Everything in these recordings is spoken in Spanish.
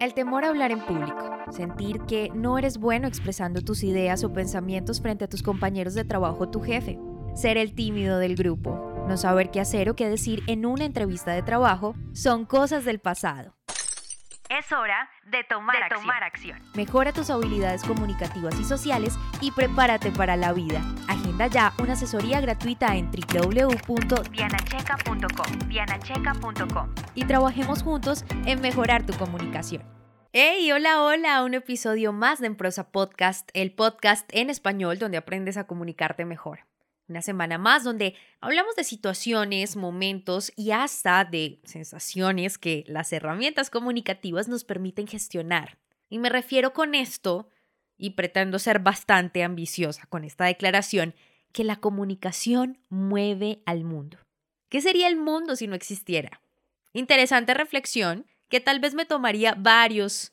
El temor a hablar en público, sentir que no eres bueno expresando tus ideas o pensamientos frente a tus compañeros de trabajo o tu jefe, ser el tímido del grupo, no saber qué hacer o qué decir en una entrevista de trabajo, son cosas del pasado. Es hora de tomar, acción. Mejora tus habilidades comunicativas y sociales y prepárate para la vida. Agenda ya una asesoría gratuita en www.dianacheca.com dianacheca.com y trabajemos juntos en mejorar tu comunicación. Hey, hola, hola, un episodio más de En Prosa Podcast, el podcast en español donde aprendes a comunicarte mejor. Una semana más donde hablamos de situaciones, momentos y hasta de sensaciones que las herramientas comunicativas nos permiten gestionar. Y me refiero con esto, y pretendo ser bastante ambiciosa con esta declaración, que la comunicación mueve al mundo. ¿Qué sería el mundo si no existiera? Interesante reflexión que tal vez me tomaría varios,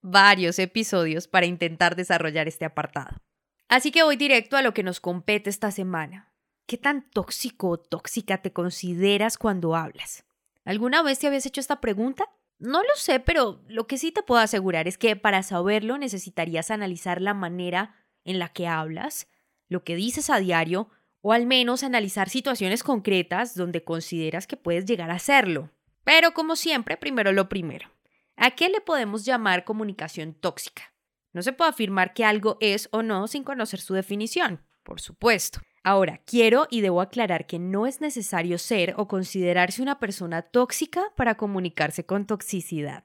varios episodios para intentar desarrollar este apartado. Así que voy directo a lo que nos compete esta semana. ¿Qué tan tóxico o tóxica te consideras cuando hablas? ¿Alguna vez te habías hecho esta pregunta? No lo sé, pero lo que sí te puedo asegurar es que para saberlo necesitarías analizar la manera en la que hablas, lo que dices a diario, o al menos analizar situaciones concretas donde consideras que puedes llegar a hacerlo. Pero como siempre, primero lo primero. ¿A qué le podemos llamar comunicación tóxica? No se puede afirmar que algo es o no sin conocer su definición, por supuesto. Ahora, quiero y debo aclarar que no es necesario ser o considerarse una persona tóxica para comunicarse con toxicidad.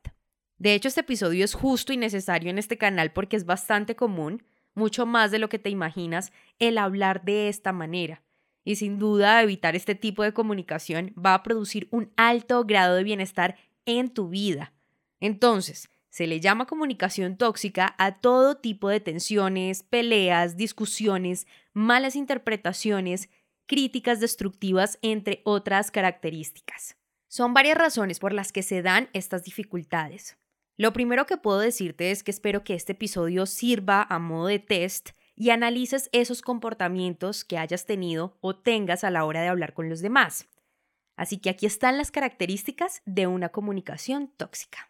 De hecho, este episodio es justo y necesario en este canal porque es bastante común, mucho más de lo que te imaginas, el hablar de esta manera. Y sin duda, evitar este tipo de comunicación va a producir un alto grado de bienestar en tu vida. Entonces, se le llama comunicación tóxica a todo tipo de tensiones, peleas, discusiones, malas interpretaciones, críticas destructivas, entre otras características. Son varias razones por las que se dan estas dificultades. Lo primero que puedo decirte es que espero que este episodio sirva a modo de test y analices esos comportamientos que hayas tenido o tengas a la hora de hablar con los demás. Así que aquí están las características de una comunicación tóxica.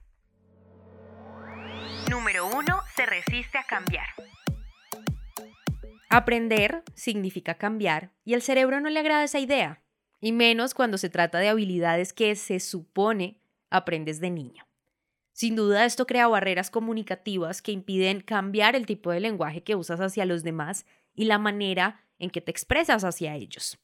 Número 1. Se resiste a cambiar. Aprender significa cambiar y al cerebro no le agrada esa idea, y menos cuando se trata de habilidades que se supone aprendes de niño. Sin duda esto crea barreras comunicativas que impiden cambiar el tipo de lenguaje que usas hacia los demás y la manera en que te expresas hacia ellos.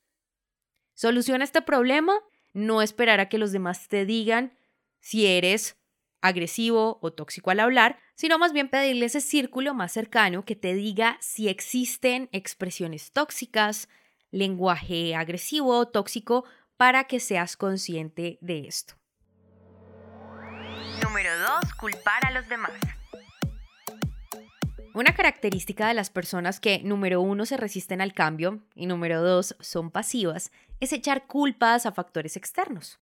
Soluciona este problema, no esperar a que los demás te digan si eres agresivo o tóxico al hablar, sino más bien pedirle ese círculo más cercano que te diga si existen expresiones tóxicas, lenguaje agresivo o tóxico para que seas consciente de esto. Número 2. Culpar a los demás. Una característica de las personas que, número uno, se resisten al cambio y número dos, son pasivas, es echar culpas a factores externos.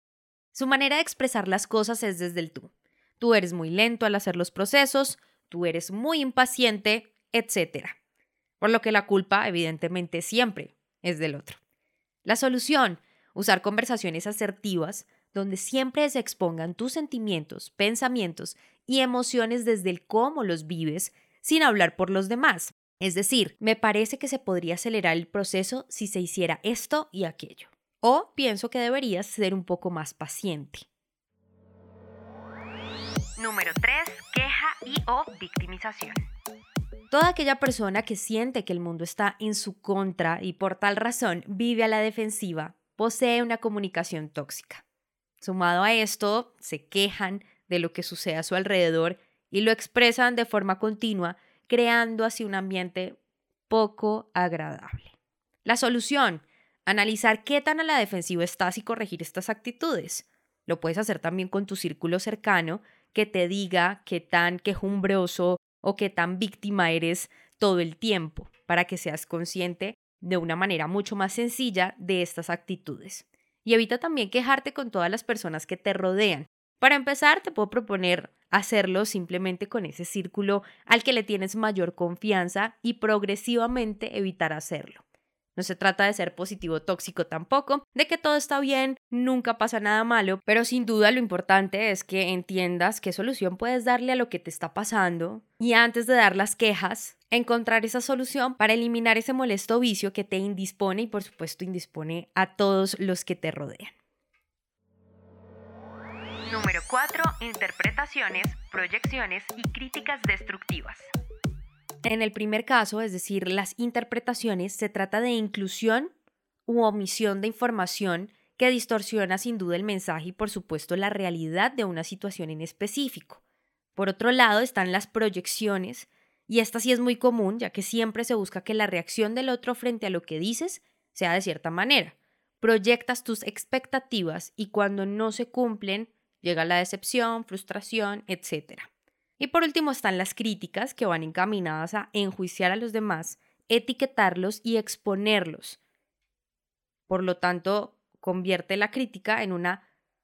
Su manera de expresar las cosas es desde el tú. Tú eres muy lento al hacer los procesos, tú eres muy impaciente, etc. Por lo que la culpa, evidentemente, siempre es del otro. La solución, usar conversaciones asertivas donde siempre se expongan tus sentimientos, pensamientos y emociones desde el cómo los vives, sin hablar por los demás. Es decir, me parece que se podría acelerar el proceso si se hiciera esto y aquello. O pienso que deberías ser un poco más paciente. Número 3. Queja y o victimización. Toda aquella persona que siente que el mundo está en su contra y por tal razón vive a la defensiva posee una comunicación tóxica. Sumado a esto, se quejan de lo que sucede a su alrededor y lo expresan de forma continua, creando así un ambiente poco agradable. La solución, analizar qué tan a la defensiva estás y corregir estas actitudes. Lo puedes hacer también con tu círculo cercano que te diga qué tan quejumbroso o qué tan víctima eres todo el tiempo, para que seas consciente de una manera mucho más sencilla de estas actitudes. Y evita también quejarte con todas las personas que te rodean. Para empezar, te puedo proponer hacerlo simplemente con ese círculo al que le tienes mayor confianza y progresivamente evitar hacerlo. No se trata de ser positivo tóxico tampoco, de que todo está bien, nunca pasa nada malo, pero sin duda lo importante es que entiendas qué solución puedes darle a lo que te está pasando y antes de dar las quejas, encontrar esa solución para eliminar ese molesto vicio que te indispone y por supuesto indispone a todos los que te rodean. Número 4. Interpretaciones, proyecciones y críticas destructivas. En el primer caso, es decir, las interpretaciones, se trata de inclusión u omisión de información que distorsiona sin duda el mensaje y por supuesto la realidad de una situación en específico. Por otro lado están las proyecciones, y esta sí es muy común, ya que siempre se busca que la reacción del otro frente a lo que dices sea de cierta manera. Proyectas tus expectativas y cuando no se cumplen, llega la decepción, frustración, etc. Y por último están las críticas que van encaminadas a enjuiciar a los demás, etiquetarlos y exponerlos. Por lo tanto, convierte la crítica en una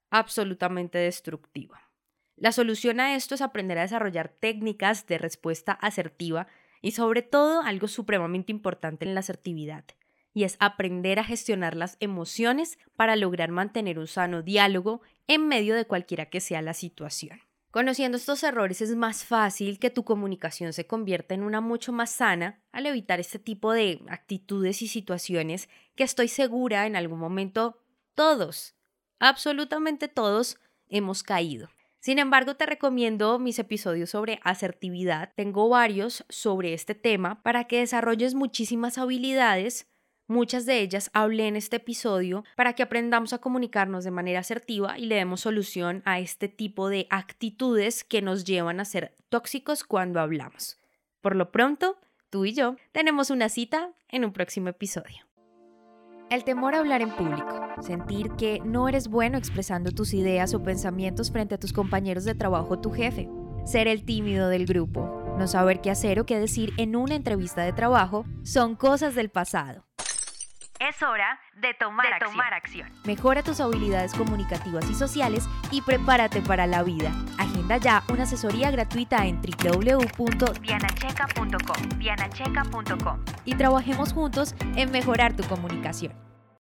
absolutamente destructiva. La solución a esto es aprender a desarrollar técnicas de respuesta asertiva y sobre todo algo supremamente importante en la asertividad, y es aprender a gestionar las emociones para lograr mantener un sano diálogo en medio de cualquiera que sea la situación. Conociendo estos errores es más fácil que tu comunicación se convierta en una mucho más sana al evitar este tipo de actitudes y situaciones que estoy segura en algún momento todos, absolutamente todos, hemos caído. Sin embargo, te recomiendo mis episodios sobre asertividad. Tengo varios sobre este tema para que desarrolles muchísimas habilidades Muchas de ellas hablé en este episodio para que aprendamos a comunicarnos de manera asertiva y le demos solución a este tipo de actitudes que nos llevan a ser tóxicos cuando hablamos. Por lo pronto, tú y yo tenemos una cita en un próximo episodio. El temor a hablar en público, sentir que no eres bueno expresando tus ideas o pensamientos frente a tus compañeros de trabajo o tu jefe, ser el tímido del grupo, no saber qué hacer o qué decir en una entrevista de trabajo, son cosas del pasado. Es hora de tomar, acción. Mejora tus habilidades comunicativas y sociales y prepárate para la vida. Agenda ya una asesoría gratuita en www.dianacheca.com. Dianacheca.com. Y trabajemos juntos en mejorar tu comunicación.